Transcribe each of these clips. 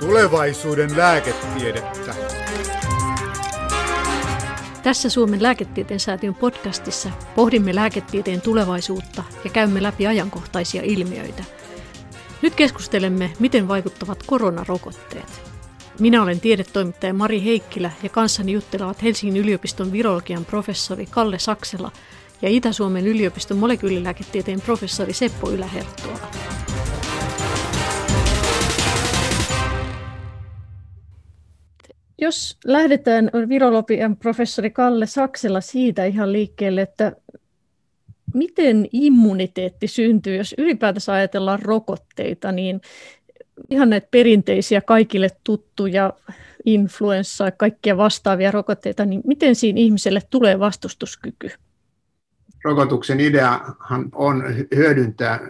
Tulevaisuuden lääketiedettä. Tässä Suomen lääketieteen säätiön podcastissa pohdimme lääketieteen tulevaisuutta ja käymme läpi ajankohtaisia ilmiöitä. Nyt keskustelemme, miten vaikuttavat koronarokotteet. Minä olen tiedetoimittaja Mari Heikkilä ja kanssani juttelevat Helsingin yliopiston virologian professori Kalle Saksela ja Itä-Suomen yliopiston molekyylilääketieteen professori Seppo Yläherttuala. Jos lähdetään virologian professori Kalle Saksella siitä ihan liikkeelle, että miten immuniteetti syntyy, jos ylipäätänsä ajatellaan rokotteita, niin ihan näitä perinteisiä kaikille tuttuja influenssaa ja kaikkia vastaavia rokotteita, niin miten siinä ihmiselle tulee vastustuskyky? Rokotuksen ideahan on hyödyntää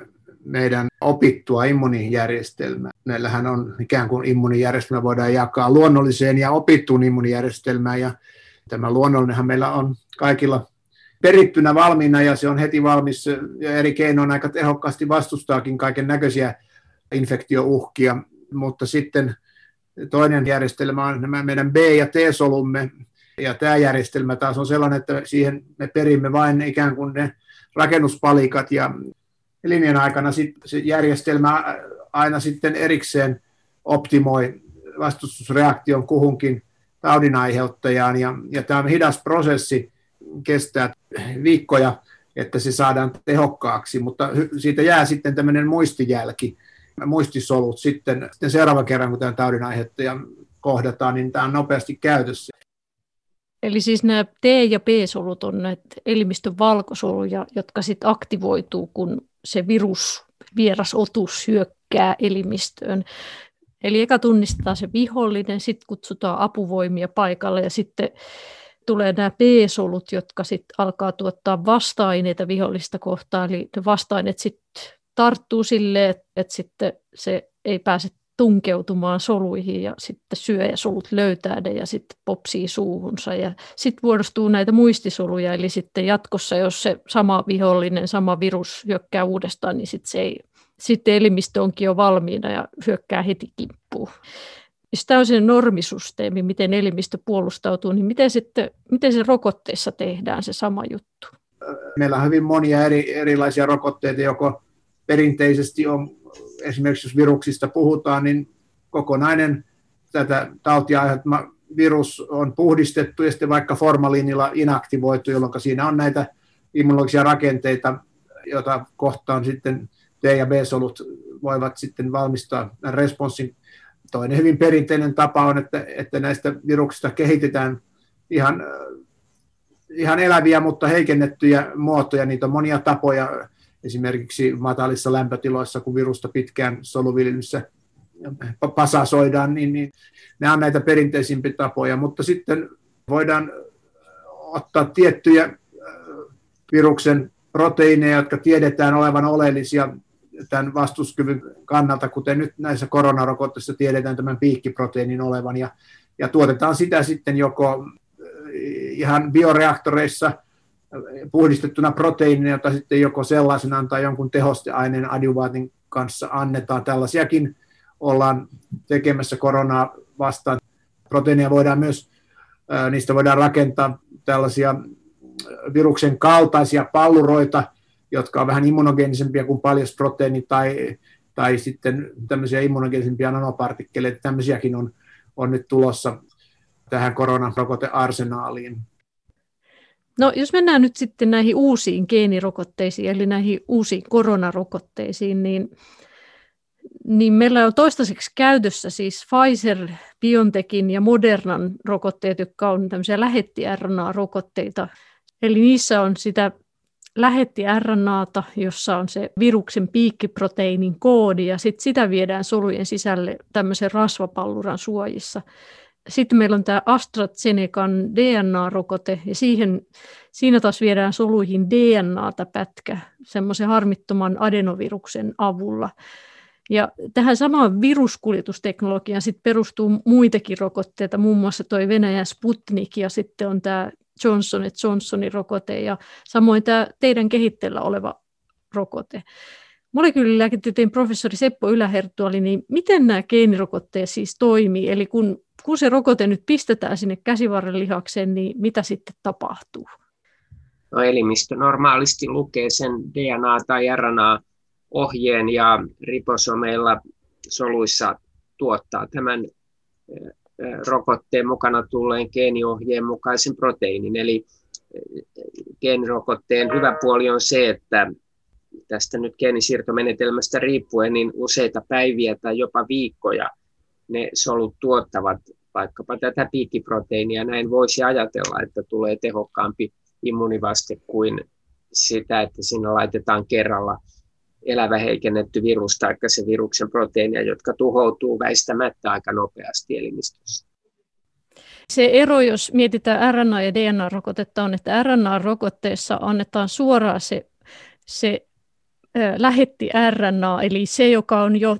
meidän opittua immunijärjestelmää. Meillähän on ikään kuin immunijärjestelmä voidaan jakaa luonnolliseen ja opittuun immunijärjestelmään ja tämä luonnollinenhan meillä on kaikilla perittynä valmiina ja se on heti valmis ja eri keinoin aika tehokkaasti vastustaakin kaiken näköisiä infektiouhkia, mutta sitten toinen järjestelmä on nämä meidän B- ja T-solumme, ja tämä järjestelmä taas on sellainen, että siihen me perimme vain ikään kuin ne rakennuspalikat, ja linjan aikana sit, se järjestelmä aina sitten erikseen optimoi vastustusreaktion kuhunkin taudin aiheuttajaan, ja, ja tämä hidas prosessi kestää viikkoja, että se saadaan tehokkaaksi, mutta siitä jää sitten tämmöinen muistijälki, muistisolut sitten, sitten seuraavan kerran, kun tämä taudin aiheuttaja kohdataan, niin tämä on nopeasti käytössä. Eli siis nämä T- ja B-solut on näitä elimistön valkosoluja, jotka sitten aktivoituu, kun se virus, vieras otus hyökkää elimistöön. Eli eka tunnistetaan se vihollinen, sitten kutsutaan apuvoimia paikalle ja sitten tulee nämä B-solut, jotka sitten alkaa tuottaa vasta-aineita vihollista kohtaan. Eli ne vasta-aineet sitten tarttuu silleen, että, sitten se ei pääse tunkeutumaan soluihin ja sitten syöjäsolut löytää ne ja sitten popsii suuhunsa. Ja sitten muodostuu näitä muistisoluja, eli sitten jatkossa, jos se sama vihollinen, sama virus hyökkää uudestaan, niin sitten, se ei, sitten elimistö onkin jo valmiina ja hyökkää heti kimppuun. Tämä on se normisusteemi, miten elimistö puolustautuu, niin miten, sitten, miten se rokotteessa tehdään se sama juttu? Meillä on hyvin monia eri, erilaisia rokotteita, joko perinteisesti on, esimerkiksi jos viruksista puhutaan, niin kokonainen tätä tautia aiheuttama virus on puhdistettu ja sitten vaikka formaliinilla inaktivoitu, jolloin siinä on näitä immunologisia rakenteita, joita kohtaan sitten T- ja B-solut voivat sitten valmistaa responssin. Toinen hyvin perinteinen tapa on, että, että näistä viruksista kehitetään ihan, ihan eläviä, mutta heikennettyjä muotoja. Niitä on monia tapoja esimerkiksi matalissa lämpötiloissa, kun virusta pitkään soluviljelyssä pasasoidaan, niin, niin nämä on näitä perinteisimpiä tapoja, mutta sitten voidaan ottaa tiettyjä äh, viruksen proteiineja, jotka tiedetään olevan oleellisia tämän vastuskyvyn kannalta, kuten nyt näissä koronarokotteissa tiedetään tämän piikkiproteiinin olevan, ja, ja tuotetaan sitä sitten joko äh, ihan bioreaktoreissa – puhdistettuna proteiinina, jota sitten joko sellaisenaan tai jonkun tehosteaineen adjuvaatin kanssa annetaan. Tällaisiakin ollaan tekemässä koronaa vastaan. Proteiinia voidaan myös, niistä voidaan rakentaa tällaisia viruksen kaltaisia palluroita, jotka on vähän immunogeenisempiä kuin paljasproteiini tai, tai sitten tämmöisiä immunogeenisempiä nanopartikkeleita. Tämmöisiäkin on, on nyt tulossa tähän koronarokotearsenaaliin. No jos mennään nyt sitten näihin uusiin geenirokotteisiin, eli näihin uusiin koronarokotteisiin, niin, niin meillä on toistaiseksi käytössä siis Pfizer, BioNTechin ja Modernan rokotteet, jotka on tämmöisiä lähetti-RNA-rokotteita. Eli niissä on sitä lähetti-RNAta, jossa on se viruksen piikkiproteiinin koodi, ja sitten sitä viedään solujen sisälle tämmöisen rasvapalluran suojissa. Sitten meillä on tämä AstraZenecan DNA-rokote, ja siihen, siinä taas viedään soluihin DNAta pätkä semmoisen harmittoman adenoviruksen avulla. Ja tähän samaan viruskuljetusteknologiaan sit perustuu muitakin rokotteita, muun muassa tuo Venäjän Sputnik ja sitten on tämä Johnson Johnsonin rokote ja samoin tämä teidän kehitteellä oleva rokote. Molekyylilääketieteen professori Seppo Yläherttuali, niin miten nämä geenirokotteet siis toimii? Eli kun, kun se rokote nyt pistetään sinne käsivarren lihakseen, niin mitä sitten tapahtuu? No, elimistö normaalisti lukee sen DNA- tai RNA-ohjeen ja riposomeilla soluissa tuottaa tämän rokotteen mukana tulleen geeniohjeen mukaisen proteiinin. Eli geenirokotteen hyvä puoli on se, että tästä nyt geenisiirtomenetelmästä riippuen, niin useita päiviä tai jopa viikkoja ne solut tuottavat vaikkapa tätä piikkiproteiinia. Näin voisi ajatella, että tulee tehokkaampi immunivaste kuin sitä, että sinne laitetaan kerralla elävä heikennetty virus tai se viruksen proteiinia, jotka tuhoutuu väistämättä aika nopeasti elimistössä. Se ero, jos mietitään RNA- ja DNA-rokotetta, on, että RNA-rokotteessa annetaan suoraan se, se lähetti RNA, eli se, joka on jo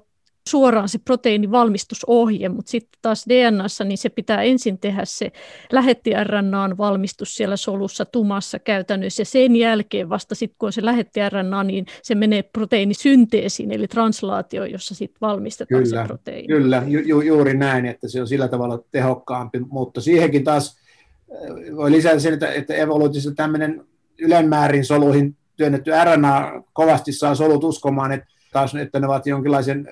suoraan se proteiinivalmistusohje, mutta sitten taas DNAssa niin se pitää ensin tehdä se lähetti RNAn valmistus siellä solussa tumassa käytännössä ja sen jälkeen vasta sitten kun on se lähetti RNA, niin se menee proteiinisynteesiin eli translaatio, jossa sitten valmistetaan kyllä, se proteiini. Kyllä, ju, ju, juuri näin, että se on sillä tavalla tehokkaampi, mutta siihenkin taas voi lisätä sen, että, että evoluutiossa tämmöinen ylemmäärin soluihin työnnetty RNA kovasti saa solut uskomaan, että taas, että ne ovat jonkinlaisen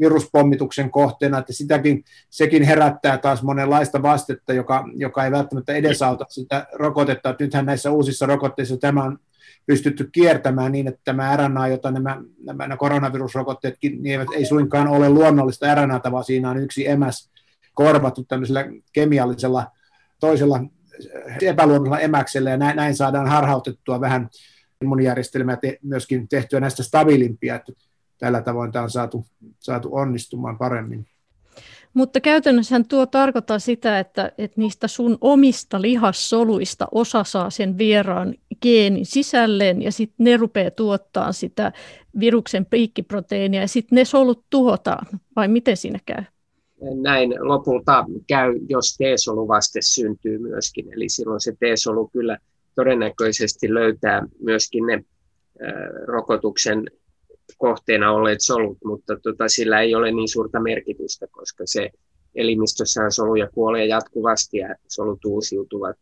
viruspommituksen kohteena, että sitäkin, sekin herättää taas monenlaista vastetta, joka, joka ei välttämättä edesauta sitä rokotetta. Että nythän näissä uusissa rokotteissa tämä on pystytty kiertämään niin, että tämä RNA, jota nämä, nämä, koronavirusrokotteetkin, niin eivät, ei suinkaan ole luonnollista RNAta, vaan siinä on yksi emäs korvattu tämmöisellä kemiallisella toisella epäluonnollisella emäksellä, ja näin, näin saadaan harhautettua vähän immunijärjestelmää te, myöskin tehtyä näistä stabiilimpia, että tällä tavoin tämä on saatu, saatu onnistumaan paremmin. Mutta käytännössä tuo tarkoittaa sitä, että, että niistä sun omista lihassoluista osa saa sen vieraan geenin sisälleen ja sitten ne rupeaa tuottaa sitä viruksen piikkiproteiinia ja sitten ne solut tuhotaan, vai miten siinä käy? Näin lopulta käy, jos T-soluvaste syntyy myöskin, eli silloin se T-solu kyllä todennäköisesti löytää myöskin ne rokotuksen kohteena olleet solut, mutta tota, sillä ei ole niin suurta merkitystä, koska se elimistössään soluja kuolee jatkuvasti ja solut uusiutuvat.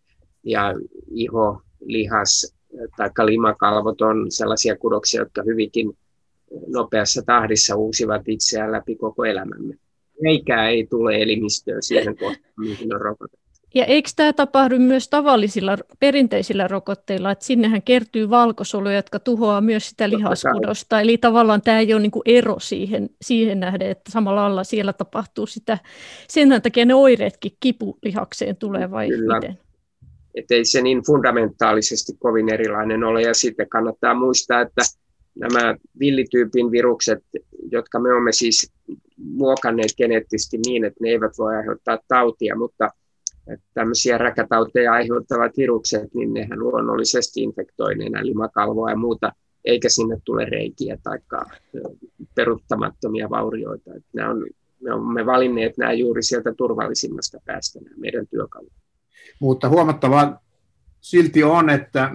Ja iho, lihas tai limakalvot on sellaisia kudoksia, jotka hyvinkin nopeassa tahdissa uusivat itseään läpi koko elämämme. Eikä ei tule elimistöön siihen kohtaan, mihin on rokotettu. Ja eikö tämä tapahdu myös tavallisilla perinteisillä rokotteilla, että sinnehän kertyy valkosoluja, jotka tuhoaa myös sitä lihaskudosta. Eli tavallaan tämä ei ole niin ero siihen, siihen nähden, että samalla lailla siellä tapahtuu sitä. Sen takia ne oireetkin kipulihakseen tulee vai Kyllä. miten? Että ei se niin fundamentaalisesti kovin erilainen ole. Ja sitten kannattaa muistaa, että nämä villityypin virukset, jotka me olemme siis muokanneet geneettisesti niin, että ne eivät voi aiheuttaa tautia, mutta – että tämmöisiä räkätauteja aiheuttavat virukset, niin nehän luonnollisesti infektoi limakalvoa ja muuta, eikä sinne tule reikiä tai peruuttamattomia vaurioita. Että nämä on, me olemme valinneet nämä juuri sieltä turvallisimmasta päästä nämä meidän työkalut. Mutta huomattavaa silti on, että,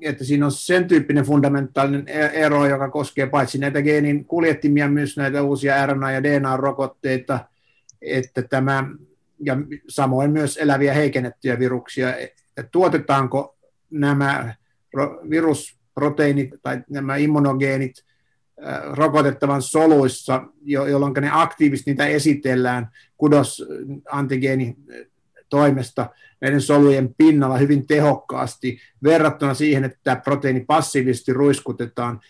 että siinä on sen tyyppinen fundamentaalinen e-, ero, joka koskee paitsi näitä geenin kuljettimia, myös näitä uusia RNA- ja DNA-rokotteita, että tämä ja samoin myös eläviä heikennettyjä viruksia, että tuotetaanko nämä virusproteiinit tai nämä immunogeenit rokotettavan soluissa, jolloin ne aktiivisesti niitä esitellään kudosantigeeni toimesta näiden solujen pinnalla hyvin tehokkaasti verrattuna siihen, että proteiini passiivisesti ruiskutetaan.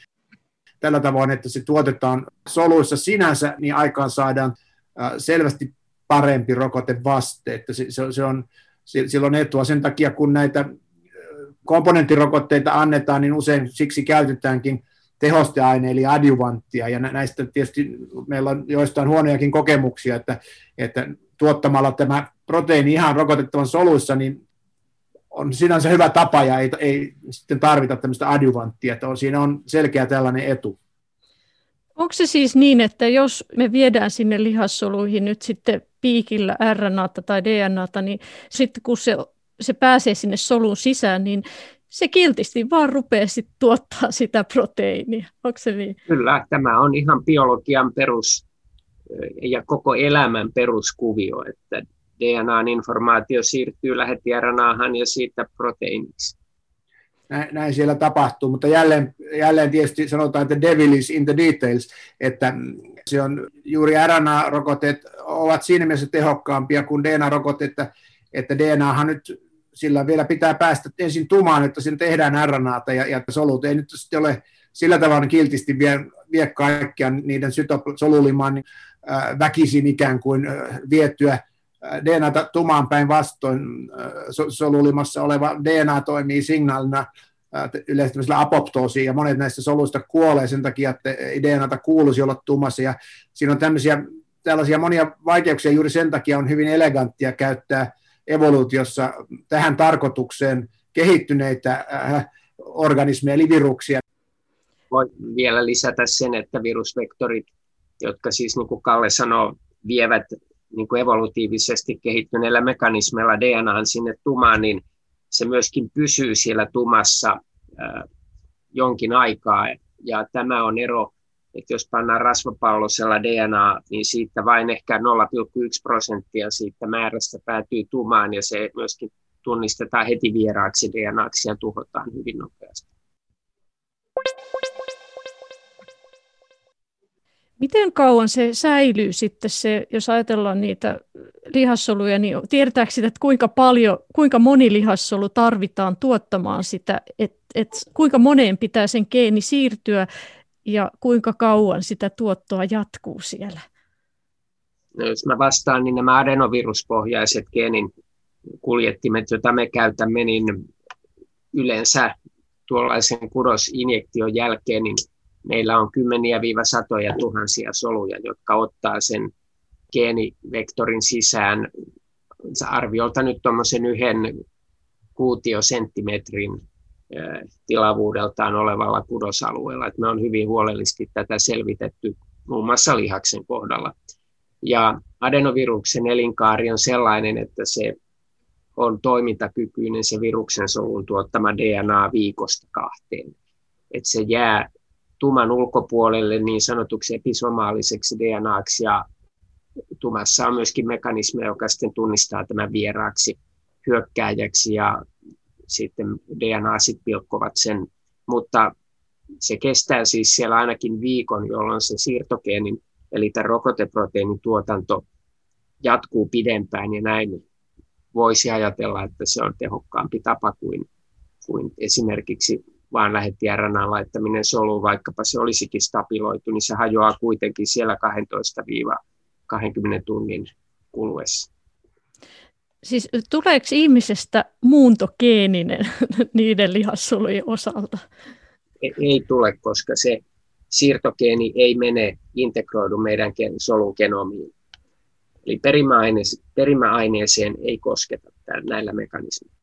Tällä tavoin, että se tuotetaan soluissa sinänsä, niin aikaan saadaan selvästi parempi rokotevaste, että se, se, se on, silloin etua sen takia, kun näitä komponenttirokotteita annetaan, niin usein siksi käytetäänkin tehosteaine eli adjuvanttia, ja näistä tietysti meillä on joistain huonojakin kokemuksia, että, että tuottamalla tämä proteiini ihan rokotettavan soluissa, niin on sinänsä hyvä tapa ja ei, ei sitten tarvita tämmöistä adjuvanttia, että on, siinä on selkeä tällainen etu. Onko se siis niin, että jos me viedään sinne lihassoluihin nyt sitten piikillä RNAta tai DNAta, niin sitten kun se, se pääsee sinne solun sisään, niin se kiltisti vaan rupeaa sit tuottaa sitä proteiinia. Onko se niin? Kyllä, tämä on ihan biologian perus ja koko elämän peruskuvio, että DNA-informaatio siirtyy lähetiRNAhan ja siitä proteiiniksi. Näin, näin siellä tapahtuu, mutta jälleen, jälleen tietysti sanotaan, että devil is in the details, että se on juuri RNA-rokotteet ovat siinä mielessä tehokkaampia kuin DNA-rokotteet, että, että DNAhan nyt sillä vielä pitää päästä ensin tumaan, että siinä tehdään RNAta ja, ja solut ei nyt ole sillä tavalla kiltisti vie, vie kaikkia niiden solulimaan niin, äh, väkisin ikään kuin äh, viettyä DNAta tumaan päin vastoin solulimassa oleva DNA toimii signaalina yleisesti apoptoosiin, ja monet näistä soluista kuolee sen takia, että DNAta kuuluisi olla tumassa, ja siinä on tämmöisiä, tällaisia monia vaikeuksia, juuri sen takia on hyvin eleganttia käyttää evoluutiossa tähän tarkoitukseen kehittyneitä organismeja, eli viruksia. Voin vielä lisätä sen, että virusvektorit, jotka siis niin kuin Kalle sanoo, vievät niin kuin evolutiivisesti kehittyneillä mekanismeilla DNAn sinne tumaan, niin se myöskin pysyy siellä tumassa jonkin aikaa. Ja tämä on ero, että jos pannaan rasvapallosella DNA, niin siitä vain ehkä 0,1 prosenttia siitä määrästä päätyy tumaan ja se myöskin tunnistetaan heti vieraaksi DNAksi ja tuhotaan hyvin nopeasti. Miten kauan se säilyy sitten se, jos ajatellaan niitä lihassoluja, niin tiedetäänkö sitä, että kuinka paljon, kuinka moni lihassolu tarvitaan tuottamaan sitä, että et kuinka moneen pitää sen geeni siirtyä ja kuinka kauan sitä tuottoa jatkuu siellä? No, jos mä vastaan, niin nämä adenoviruspohjaiset geenin kuljettimet, joita me käytämme, niin yleensä tuollaisen kudosinjektion jälkeen, niin meillä on kymmeniä viiva satoja tuhansia soluja, jotka ottaa sen geenivektorin sisään arviolta nyt tuommoisen yhden kuutiosenttimetrin tilavuudeltaan olevalla kudosalueella. Et me on hyvin huolellisesti tätä selvitetty muun muassa lihaksen kohdalla. Ja adenoviruksen elinkaari on sellainen, että se on toimintakykyinen se viruksen solun tuottama DNA viikosta kahteen. Että se jää tuman ulkopuolelle niin sanotuksi episomaaliseksi DNAksi ja tumassa on myöskin mekanismi, joka sitten tunnistaa tämän vieraaksi hyökkääjäksi ja sitten DNA sitten pilkkovat sen, mutta se kestää siis siellä ainakin viikon, jolloin se siirtogeenin eli tämän rokoteproteiinin tuotanto jatkuu pidempään ja näin voisi ajatella, että se on tehokkaampi tapa kuin, kuin esimerkiksi vaan lähetti RNA laittaminen soluun, vaikkapa se olisikin stabiloitu, niin se hajoaa kuitenkin siellä 12-20 tunnin kuluessa. Siis tuleeko ihmisestä muuntogeeninen niiden lihassolujen osalta? Ei, ei tule, koska se siirtogeeni ei mene integroidu meidän solun genomiin. Eli perimäaineeseen ei kosketa näillä mekanismeilla.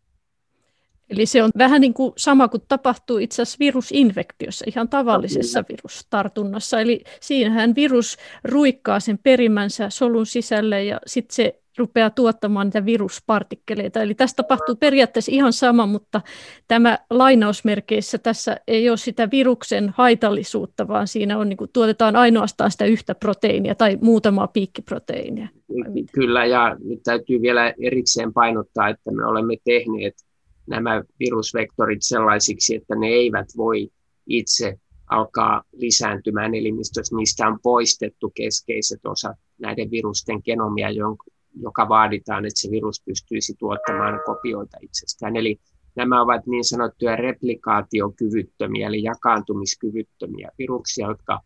Eli se on vähän niin kuin sama kuin tapahtuu itse asiassa virusinfektiossa, ihan tavallisessa virustartunnassa. Eli siinähän virus ruikkaa sen perimänsä solun sisälle ja sitten se rupeaa tuottamaan niitä viruspartikkeleita. Eli tässä tapahtuu periaatteessa ihan sama, mutta tämä lainausmerkeissä tässä ei ole sitä viruksen haitallisuutta, vaan siinä on, niin kuin, tuotetaan ainoastaan sitä yhtä proteiinia tai muutamaa piikkiproteiinia. Kyllä, ja nyt täytyy vielä erikseen painottaa, että me olemme tehneet nämä virusvektorit sellaisiksi, että ne eivät voi itse alkaa lisääntymään elimistössä. Niistä on poistettu keskeiset osat näiden virusten genomia, joka vaaditaan, että se virus pystyisi tuottamaan kopioita itsestään. Eli nämä ovat niin sanottuja replikaatiokyvyttömiä, eli jakaantumiskyvyttömiä viruksia, jotka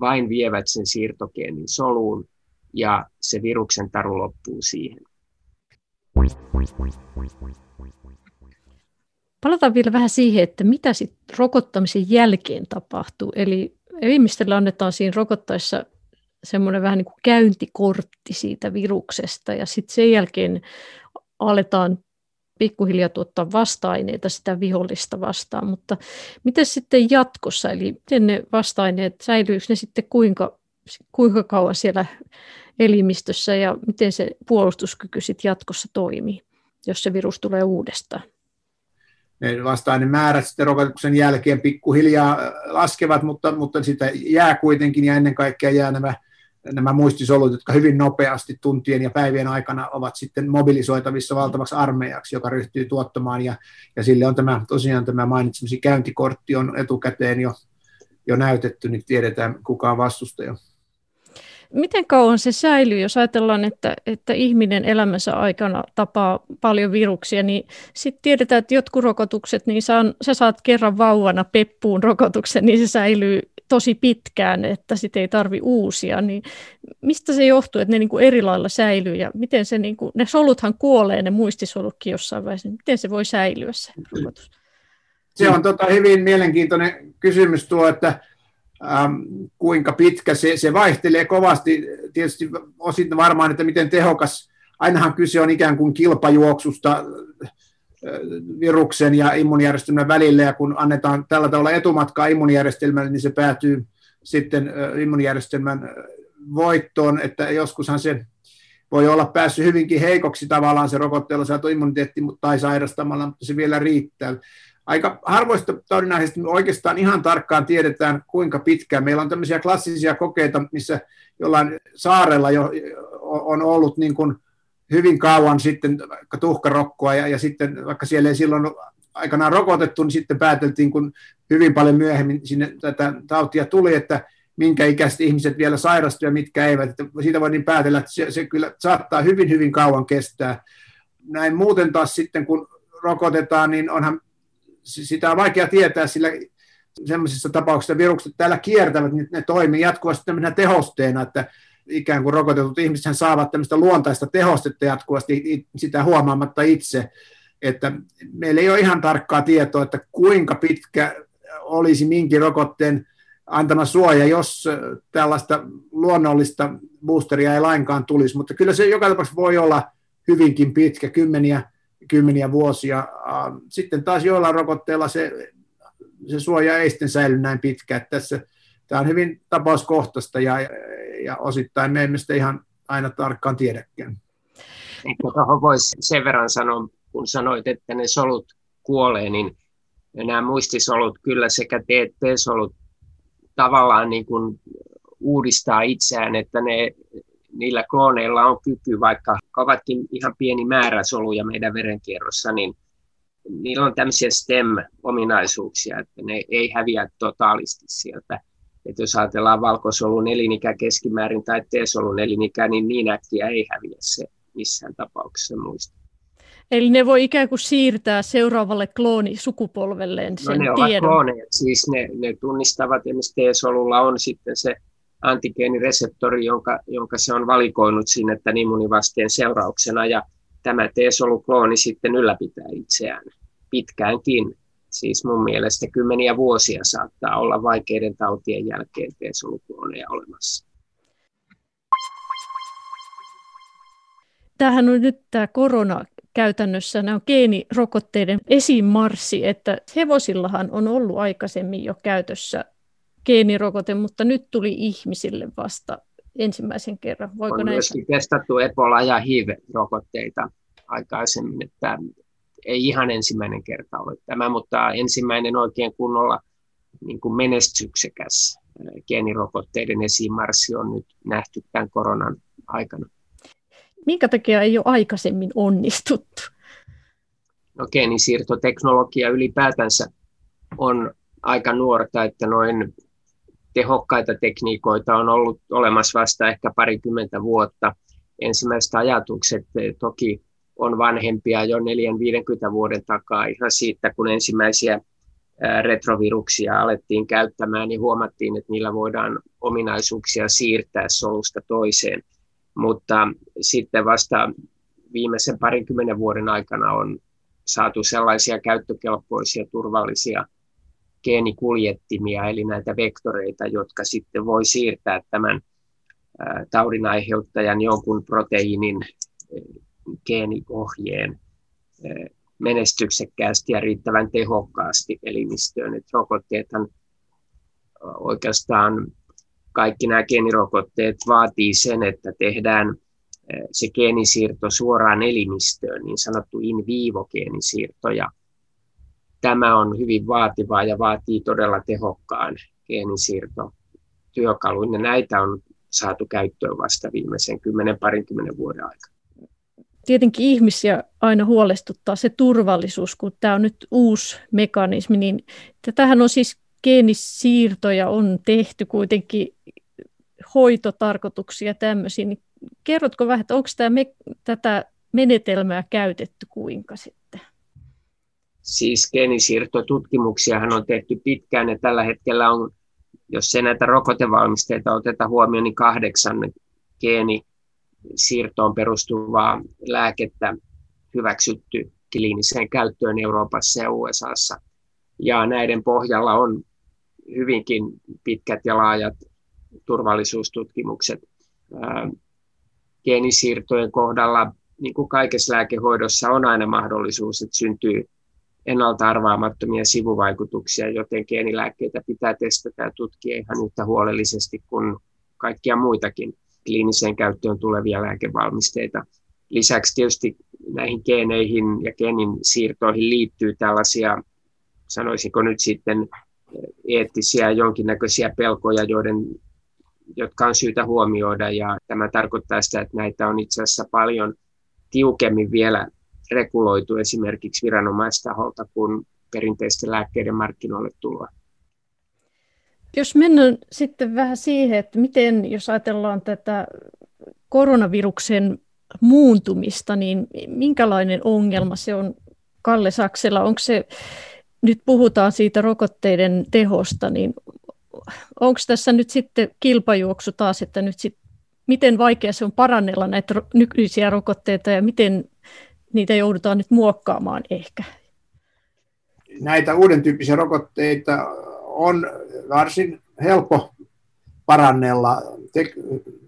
vain vievät sen siirtogeenin soluun, ja se viruksen taru loppuu siihen. Palataan vielä vähän siihen, että mitä sitten rokottamisen jälkeen tapahtuu. Eli ihmisille annetaan siinä rokottaessa semmoinen vähän niin kuin käyntikortti siitä viruksesta ja sitten sen jälkeen aletaan pikkuhiljaa tuottaa vasta-aineita sitä vihollista vastaan, mutta miten sitten jatkossa, eli miten ne vasta-aineet, säilyykö ne sitten kuinka, kuinka kauan siellä elimistössä ja miten se puolustuskyky sitten jatkossa toimii, jos se virus tulee uudestaan? Ne vasta määrät sitten rokotuksen jälkeen pikkuhiljaa laskevat, mutta, mutta sitä jää kuitenkin ja ennen kaikkea jää nämä, nämä muistisolut, jotka hyvin nopeasti tuntien ja päivien aikana ovat sitten mobilisoitavissa valtavaksi armeijaksi, joka ryhtyy tuottamaan. Ja, ja sille on tämä tosiaan tämä mainitsemasi käyntikortti on etukäteen jo, jo näytetty, niin tiedetään kuka on vastustaja miten kauan se säilyy, jos ajatellaan, että, että ihminen elämänsä aikana tapaa paljon viruksia, niin sitten tiedetään, että jotkut rokotukset, niin saan, sä saat kerran vauvana peppuun rokotuksen, niin se säilyy tosi pitkään, että sitä ei tarvi uusia, niin mistä se johtuu, että ne niin kuin eri lailla säilyy? Ja miten se, niin kuin, ne soluthan kuolee, ne muistisolutkin jossain vaiheessa, niin miten se voi säilyä se rokotus? Se on tota hyvin mielenkiintoinen kysymys tuo, että ähm, kuinka pitkä se, se vaihtelee kovasti. Tietysti osin varmaan, että miten tehokas, ainahan kyse on ikään kuin kilpajuoksusta äh, viruksen ja immunijärjestelmän välillä, ja kun annetaan tällä tavalla etumatkaa immunijärjestelmälle, niin se päätyy sitten äh, immunijärjestelmän äh, voittoon, että joskushan se voi olla päässyt hyvinkin heikoksi tavallaan se rokotteella saatu immuniteetti tai sairastamalla, mutta se vielä riittää aika harvoista taudinaiheista oikeastaan ihan tarkkaan tiedetään, kuinka pitkään. Meillä on tämmöisiä klassisia kokeita, missä jollain saarella jo on ollut niin kuin hyvin kauan sitten tuhkarokkoa, ja, ja sitten vaikka siellä ei silloin aikanaan rokotettu, niin sitten pääteltiin, kun hyvin paljon myöhemmin sinne tätä tautia tuli, että minkä ikäiset ihmiset vielä sairastuivat ja mitkä eivät. Että siitä voi niin päätellä, että se, se kyllä saattaa hyvin, hyvin kauan kestää. Näin muuten taas sitten, kun rokotetaan, niin onhan sitä on vaikea tietää, sillä sellaisissa tapauksissa virukset täällä kiertävät, niin ne toimii jatkuvasti tämmöisenä tehosteena, että ikään kuin rokotetut ihmiset saavat tämmöistä luontaista tehostetta jatkuvasti sitä huomaamatta itse, että meillä ei ole ihan tarkkaa tietoa, että kuinka pitkä olisi minkin rokotteen antama suoja, jos tällaista luonnollista boosteria ei lainkaan tulisi, mutta kyllä se joka tapauksessa voi olla hyvinkin pitkä, kymmeniä kymmeniä vuosia. Sitten taas joillain rokotteilla se, se suoja ei sitten säily näin pitkä. Että tässä, tämä on hyvin tapauskohtaista ja, ja osittain me emme sitä ihan aina tarkkaan tiedäkään. Tuohon voisi sen verran sanoa, kun sanoit, että ne solut kuolee, niin nämä muistisolut kyllä sekä T-solut tavallaan niin kuin uudistaa itseään, että ne niillä klooneilla on kyky, vaikka ovatkin ihan pieni määrä soluja meidän verenkierrossa, niin niillä on tämmöisiä STEM-ominaisuuksia, että ne ei häviä totaalisti sieltä. Että jos ajatellaan valkosolun elinikä keskimäärin tai T-solun elinikä, niin niin äkkiä ei häviä se missään tapauksessa muista. Eli ne voi ikään kuin siirtää seuraavalle kloonisukupolvelleen sen no ne tiedon. Ovat klooneja, siis ne, ne tunnistavat, esimerkiksi T-solulla on sitten se antigeenireseptori, jonka, jonka se on valikoinut sinne tämän immunivasteen seurauksena, ja tämä T-soluklooni sitten ylläpitää itseään pitkäänkin. Siis mun mielestä kymmeniä vuosia saattaa olla vaikeiden tautien jälkeen T-soluklooneja olemassa. Tämähän on nyt tämä korona käytännössä nämä on geenirokotteiden esimarssi, että hevosillahan on ollut aikaisemmin jo käytössä geenirokote, mutta nyt tuli ihmisille vasta ensimmäisen kerran. Voiko on myöskin testattu Ebola- ja HIV-rokotteita aikaisemmin, että ei ihan ensimmäinen kerta ole tämä, mutta ensimmäinen oikein kunnolla niin kuin menestyksekäs geenirokotteiden esimarssi on nyt nähty tämän koronan aikana. Minkä takia ei ole aikaisemmin onnistuttu? No geenisiirtoteknologia ylipäätänsä on aika nuorta, että noin tehokkaita tekniikoita on ollut olemassa vasta ehkä parikymmentä vuotta. Ensimmäiset ajatukset eh, toki on vanhempia jo 4-50 vuoden takaa ihan siitä, kun ensimmäisiä retroviruksia alettiin käyttämään, niin huomattiin, että niillä voidaan ominaisuuksia siirtää solusta toiseen. Mutta sitten vasta viimeisen parinkymmenen vuoden aikana on saatu sellaisia käyttökelpoisia, turvallisia geenikuljettimia, eli näitä vektoreita, jotka sitten voi siirtää tämän taudin aiheuttajan jonkun proteiinin geeniohjeen menestyksekkäästi ja riittävän tehokkaasti elimistöön. Et rokotteethan oikeastaan kaikki nämä geenirokotteet vaatii sen, että tehdään se geenisiirto suoraan elimistöön, niin sanottu in vivo geenisiirto, ja tämä on hyvin vaativaa ja vaatii todella tehokkaan geenisiirto työkaluin. Ja näitä on saatu käyttöön vasta viimeisen 10 parinkymmenen vuoden aikana. Tietenkin ihmisiä aina huolestuttaa se turvallisuus, kun tämä on nyt uusi mekanismi, niin tätähän on siis geenisiirtoja on tehty kuitenkin hoitotarkoituksia tämmöisiä, niin kerrotko vähän, että onko tämä me, tätä menetelmää käytetty kuinka sitten? Siis geenisiirtotutkimuksiahan on tehty pitkään ja tällä hetkellä on, jos se näitä rokotevalmisteita otetaan huomioon, niin kahdeksan geenisiirtoon perustuvaa lääkettä hyväksytty kliiniseen käyttöön Euroopassa ja USAssa. Ja näiden pohjalla on hyvinkin pitkät ja laajat turvallisuustutkimukset. Geenisiirtojen kohdalla, niin kuin kaikessa lääkehoidossa, on aina mahdollisuus, että syntyy ennalta arvaamattomia sivuvaikutuksia, joten geenilääkkeitä pitää testata ja tutkia ihan yhtä huolellisesti kuin kaikkia muitakin kliiniseen käyttöön tulevia lääkevalmisteita. Lisäksi tietysti näihin geeneihin ja geenin siirtoihin liittyy tällaisia, sanoisinko nyt sitten eettisiä jonkinnäköisiä pelkoja, joiden, jotka on syytä huomioida. Ja tämä tarkoittaa sitä, että näitä on itse asiassa paljon tiukemmin vielä reguloitu esimerkiksi viranomaistaholta kuin perinteisten lääkkeiden markkinoille tuloa. Jos mennään sitten vähän siihen, että miten, jos ajatellaan tätä koronaviruksen muuntumista, niin minkälainen ongelma se on Kalle Saksella? Onko se nyt puhutaan siitä rokotteiden tehosta, niin onko tässä nyt sitten kilpajuoksu taas, että nyt sit, miten vaikea se on parannella näitä nykyisiä rokotteita ja miten niitä joudutaan nyt muokkaamaan ehkä? Näitä uuden tyyppisiä rokotteita on varsin helppo parannella,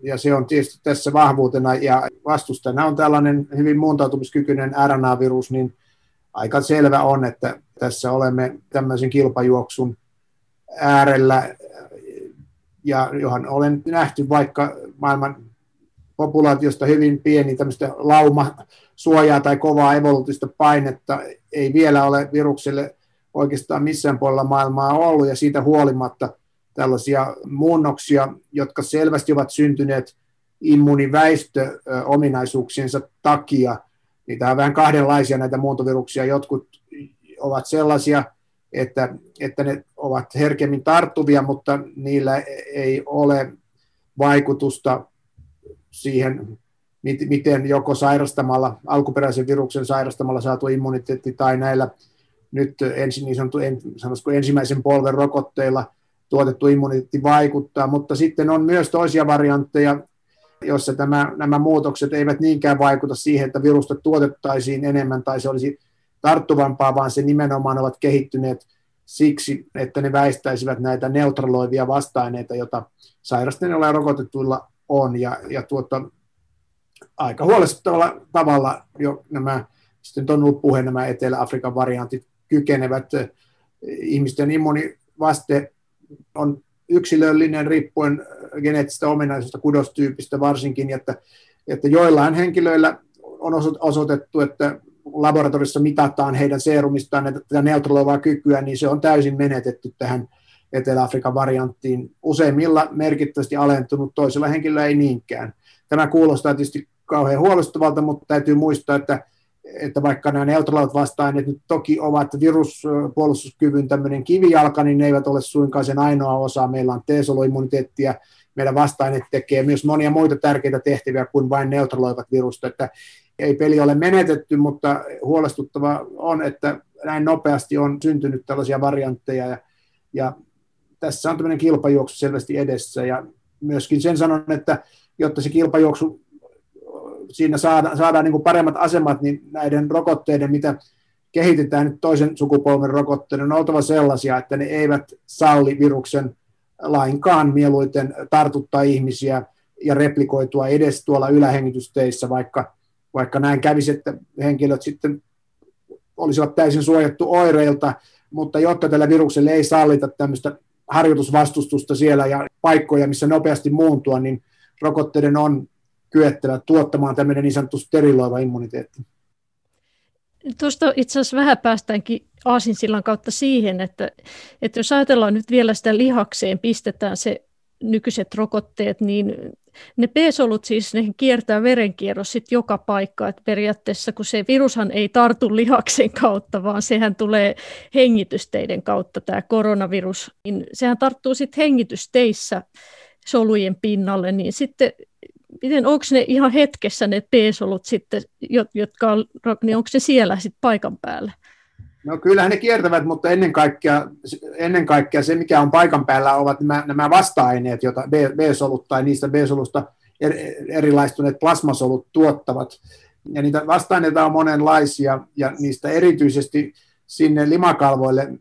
ja se on tietysti tässä vahvuutena, ja vastustajana on tällainen hyvin muuntautumiskykyinen RNA-virus, niin aika selvä on, että tässä olemme tämmöisen kilpajuoksun äärellä, ja johon olen nähty vaikka maailman populaatiosta hyvin pieni tämmöistä lauma suojaa tai kovaa evolutiivista painetta ei vielä ole virukselle oikeastaan missään puolella maailmaa ollut, ja siitä huolimatta tällaisia muunnoksia, jotka selvästi ovat syntyneet immuniväistöominaisuuksiensa takia. Niitä on vähän kahdenlaisia näitä muuntoviruksia. Jotkut ovat sellaisia, että, että ne ovat herkemmin tarttuvia, mutta niillä ei ole vaikutusta siihen, miten joko sairastamalla, alkuperäisen viruksen sairastamalla saatu immuniteetti tai näillä nyt ensin, niin sanottu, en, ensimmäisen polven rokotteilla tuotettu immuniteetti vaikuttaa, mutta sitten on myös toisia variantteja, jossa tämä, nämä muutokset eivät niinkään vaikuta siihen, että virusta tuotettaisiin enemmän tai se olisi tarttuvampaa, vaan se nimenomaan ovat kehittyneet siksi, että ne väistäisivät näitä neutraloivia vasta-aineita, joita sairastuneilla ja rokotetuilla on. Ja, ja tuota, aika huolestuttavalla tavalla jo nämä, sitten on ollut puhe, nämä Etelä-Afrikan variantit kykenevät. Ihmisten immunivaste on yksilöllinen riippuen geneettisestä ominaisuudesta, kudostyypistä varsinkin, että, että joillain henkilöillä on osoitettu, että laboratoriossa mitataan heidän seerumistaan tätä neutraloivaa kykyä, niin se on täysin menetetty tähän Etelä-Afrikan varianttiin. Useimmilla merkittävästi alentunut, toisilla henkilöillä ei niinkään. Tämä kuulostaa tietysti kauhean huolestuttavalta, mutta täytyy muistaa, että, että vaikka nämä neutraalit vasta-aineet nyt toki ovat viruspuolustuskyvyn tämmöinen kivijalka, niin ne eivät ole suinkaan sen ainoa osa. Meillä on T-soluimmuniteettia, meidän vasta tekee myös monia muita tärkeitä tehtäviä kuin vain neutraloivat virusta, että ei peli ole menetetty, mutta huolestuttava on, että näin nopeasti on syntynyt tällaisia variantteja ja, ja tässä on tämmöinen kilpajuoksu selvästi edessä ja myöskin sen sanon, että jotta se kilpajuoksu siinä saada, saadaan niin kuin paremmat asemat, niin näiden rokotteiden, mitä kehitetään nyt toisen sukupolven rokotteiden, on oltava sellaisia, että ne eivät salli viruksen lainkaan mieluiten tartuttaa ihmisiä ja replikoitua edes tuolla ylähengitysteissä, vaikka, vaikka näin kävisi, että henkilöt sitten olisivat täysin suojattu oireilta, mutta jotta tällä virukselle ei sallita tämmöistä harjoitusvastustusta siellä ja paikkoja, missä nopeasti muuntua, niin rokotteiden on kyettävä tuottamaan tämmöinen niin sanottu steriloiva immuniteetti. Tuosta itse asiassa vähän päästäänkin aasinsillan kautta siihen, että, että jos ajatellaan nyt vielä sitä lihakseen, pistetään se nykyiset rokotteet, niin ne B-solut siis, ne kiertää verenkierros sit joka paikka, että periaatteessa kun se virushan ei tartu lihaksen kautta, vaan sehän tulee hengitysteiden kautta tämä koronavirus, niin sehän tarttuu sitten hengitysteissä solujen pinnalle, niin sitten miten onko ne ihan hetkessä ne B-solut sitten, jotka on, niin onko se siellä sitten paikan päällä? No kyllähän ne kiertävät, mutta ennen kaikkea, ennen kaikkea se, mikä on paikan päällä, ovat nämä, nämä vasta-aineet, joita B-solut tai niistä B-solusta er, erilaistuneet plasmasolut tuottavat. Ja niitä vasta-aineita on monenlaisia, ja niistä erityisesti sinne limakalvoille,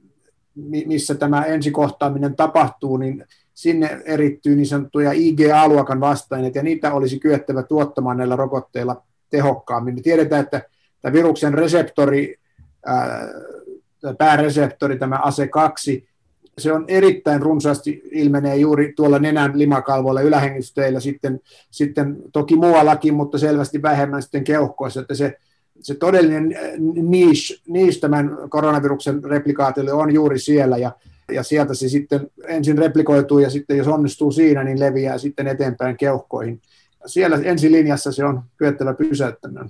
missä tämä ensikohtaaminen tapahtuu, niin sinne erittyy niin sanottuja IgA-luokan vasta-aineita, ja niitä olisi kyettävä tuottamaan näillä rokotteilla tehokkaammin. Me tiedetään, että tämä viruksen reseptori pääreseptori, tämä ASE2, se on erittäin runsaasti ilmenee juuri tuolla nenän limakalvoilla ylähengistysteillä, sitten, sitten toki muuallakin, mutta selvästi vähemmän sitten keuhkoissa, että se, se todellinen niche, niche tämän koronaviruksen replikaatiolle on juuri siellä, ja, ja sieltä se sitten ensin replikoituu, ja sitten jos onnistuu siinä, niin leviää sitten eteenpäin keuhkoihin. Siellä ensilinjassa se on kyettävä pysäyttämään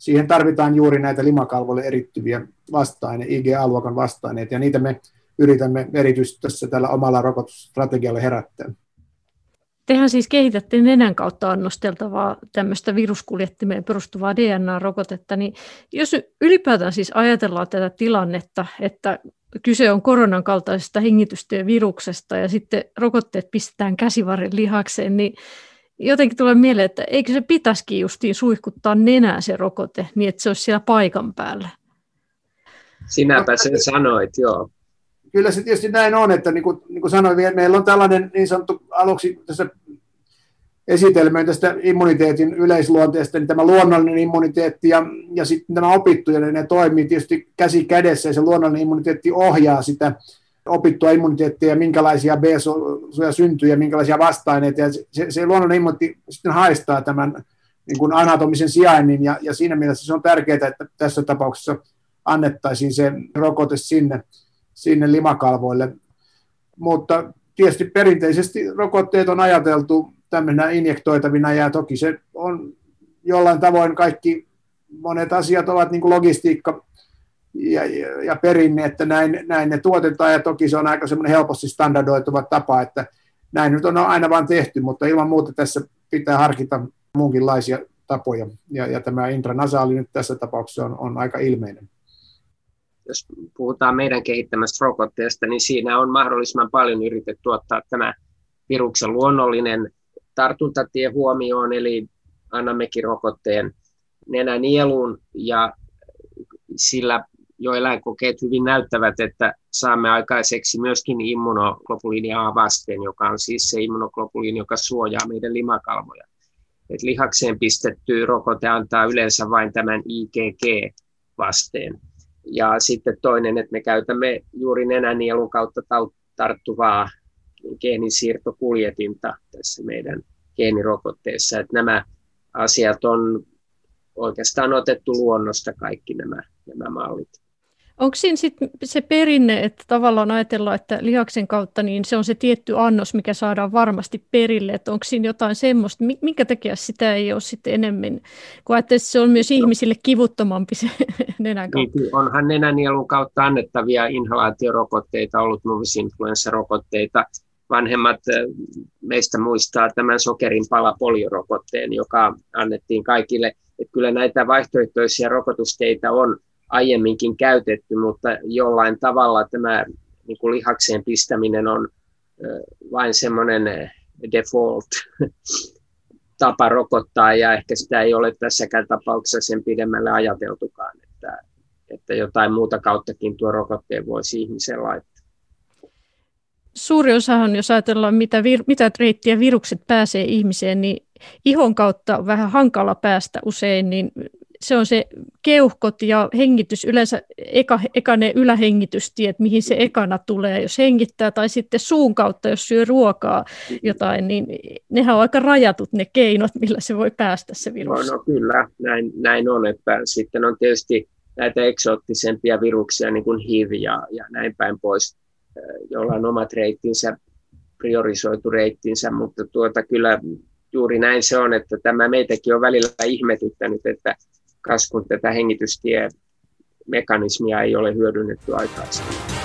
siihen tarvitaan juuri näitä limakalvoille erittyviä vastaine, IgA-luokan vastaineita, ja niitä me yritämme erityisesti tässä tällä omalla rokotusstrategialla herättää. Tehän siis kehitätte nenän kautta annosteltavaa tämmöistä viruskuljettimeen perustuvaa DNA-rokotetta, niin jos ylipäätään siis ajatellaan tätä tilannetta, että kyse on koronan kaltaisesta hengitystyöviruksesta ja sitten rokotteet pistetään käsivarren lihakseen, niin jotenkin tulee mieleen, että eikö se pitäisikin justiin suihkuttaa nenää se rokote, niin että se olisi siellä paikan päällä. Sinäpä sen sanoit, joo. Kyllä se tietysti näin on, että niin kuin, niin kuin sanoin, meillä on tällainen niin sanottu aluksi tässä esitelmöin tästä immuniteetin yleisluonteesta, niin tämä luonnollinen immuniteetti ja, ja sitten tämä opittu, ja ne toimii tietysti käsi kädessä, ja se luonnollinen immuniteetti ohjaa sitä opittua immuniteettia ja minkälaisia B-soluja syntyy ja minkälaisia vasta-aineita. Ja se, se luonnollinen immuniteetti sitten haistaa tämän niin kuin anatomisen sijainnin ja, ja siinä mielessä se on tärkeää, että tässä tapauksessa annettaisiin se rokote sinne, sinne limakalvoille. Mutta tietysti perinteisesti rokotteet on ajateltu tämmöinä injektoitavina ja toki se on jollain tavoin kaikki monet asiat ovat niin kuin logistiikka ja, ja, ja perinne, että näin, näin ne tuotetaan, ja toki se on aika semmoinen helposti standardoituva tapa, että näin nyt on aina vain tehty, mutta ilman muuta tässä pitää harkita muunkinlaisia tapoja, ja, ja tämä intranasaali nyt tässä tapauksessa on, on aika ilmeinen. Jos puhutaan meidän kehittämästä rokotteesta, niin siinä on mahdollisimman paljon yritetty ottaa tämä viruksen luonnollinen tartuntatie huomioon, eli annammekin rokotteen nenänieluun ja sillä jo eläinkokeet hyvin näyttävät, että saamme aikaiseksi myöskin immunoglobuliini A vasteen, joka on siis se immunoglobuliini, joka suojaa meidän limakalvoja. Et lihakseen pistetty rokote antaa yleensä vain tämän IgG-vasteen. Ja sitten toinen, että me käytämme juuri nenänielun kautta tarttuvaa geenisiirtokuljetinta tässä meidän geenirokotteessa. Että nämä asiat on oikeastaan otettu luonnosta kaikki nämä, nämä mallit. Onko siinä sit se perinne, että tavallaan ajatellaan, että lihaksen kautta niin se on se tietty annos, mikä saadaan varmasti perille, että onko siinä jotain semmoista, minkä takia sitä ei ole sitten enemmän, kun että se on myös ihmisille kivuttomampi se nenän kautta. Niin, onhan nenänielun kautta annettavia inhalaatiorokotteita ollut, muun influenssarokotteita. Vanhemmat meistä muistaa tämän sokerin palapoliorokotteen, joka annettiin kaikille. Että kyllä näitä vaihtoehtoisia rokotusteita on aiemminkin käytetty, mutta jollain tavalla tämä niin kuin lihakseen pistäminen on vain semmoinen default tapa rokottaa, ja ehkä sitä ei ole tässäkään tapauksessa sen pidemmälle ajateltukaan, että, että jotain muuta kauttakin tuo rokotteen voisi ihmisen laittaa. Suuri osahan, jos ajatellaan, mitä, vir, mitä reittiä virukset pääsee ihmiseen, niin ihon kautta on vähän hankala päästä usein, niin se on se keuhkot ja hengitys, yleensä eka, eka ne ylähengitystiet, mihin se ekana tulee, jos hengittää, tai sitten suun kautta, jos syö ruokaa jotain, niin nehän on aika rajatut ne keinot, millä se voi päästä se virus. No, no kyllä, näin, näin on, että sitten on tietysti näitä eksoottisempia viruksia, niin kuin HIV ja, ja näin päin pois, joilla on omat reittinsä, priorisoitu reittinsä, mutta tuota, kyllä juuri näin se on, että tämä meitäkin on välillä ihmetyttänyt, että kas kun tätä hengitystie mekanismia ei ole hyödynnetty aikaisemmin.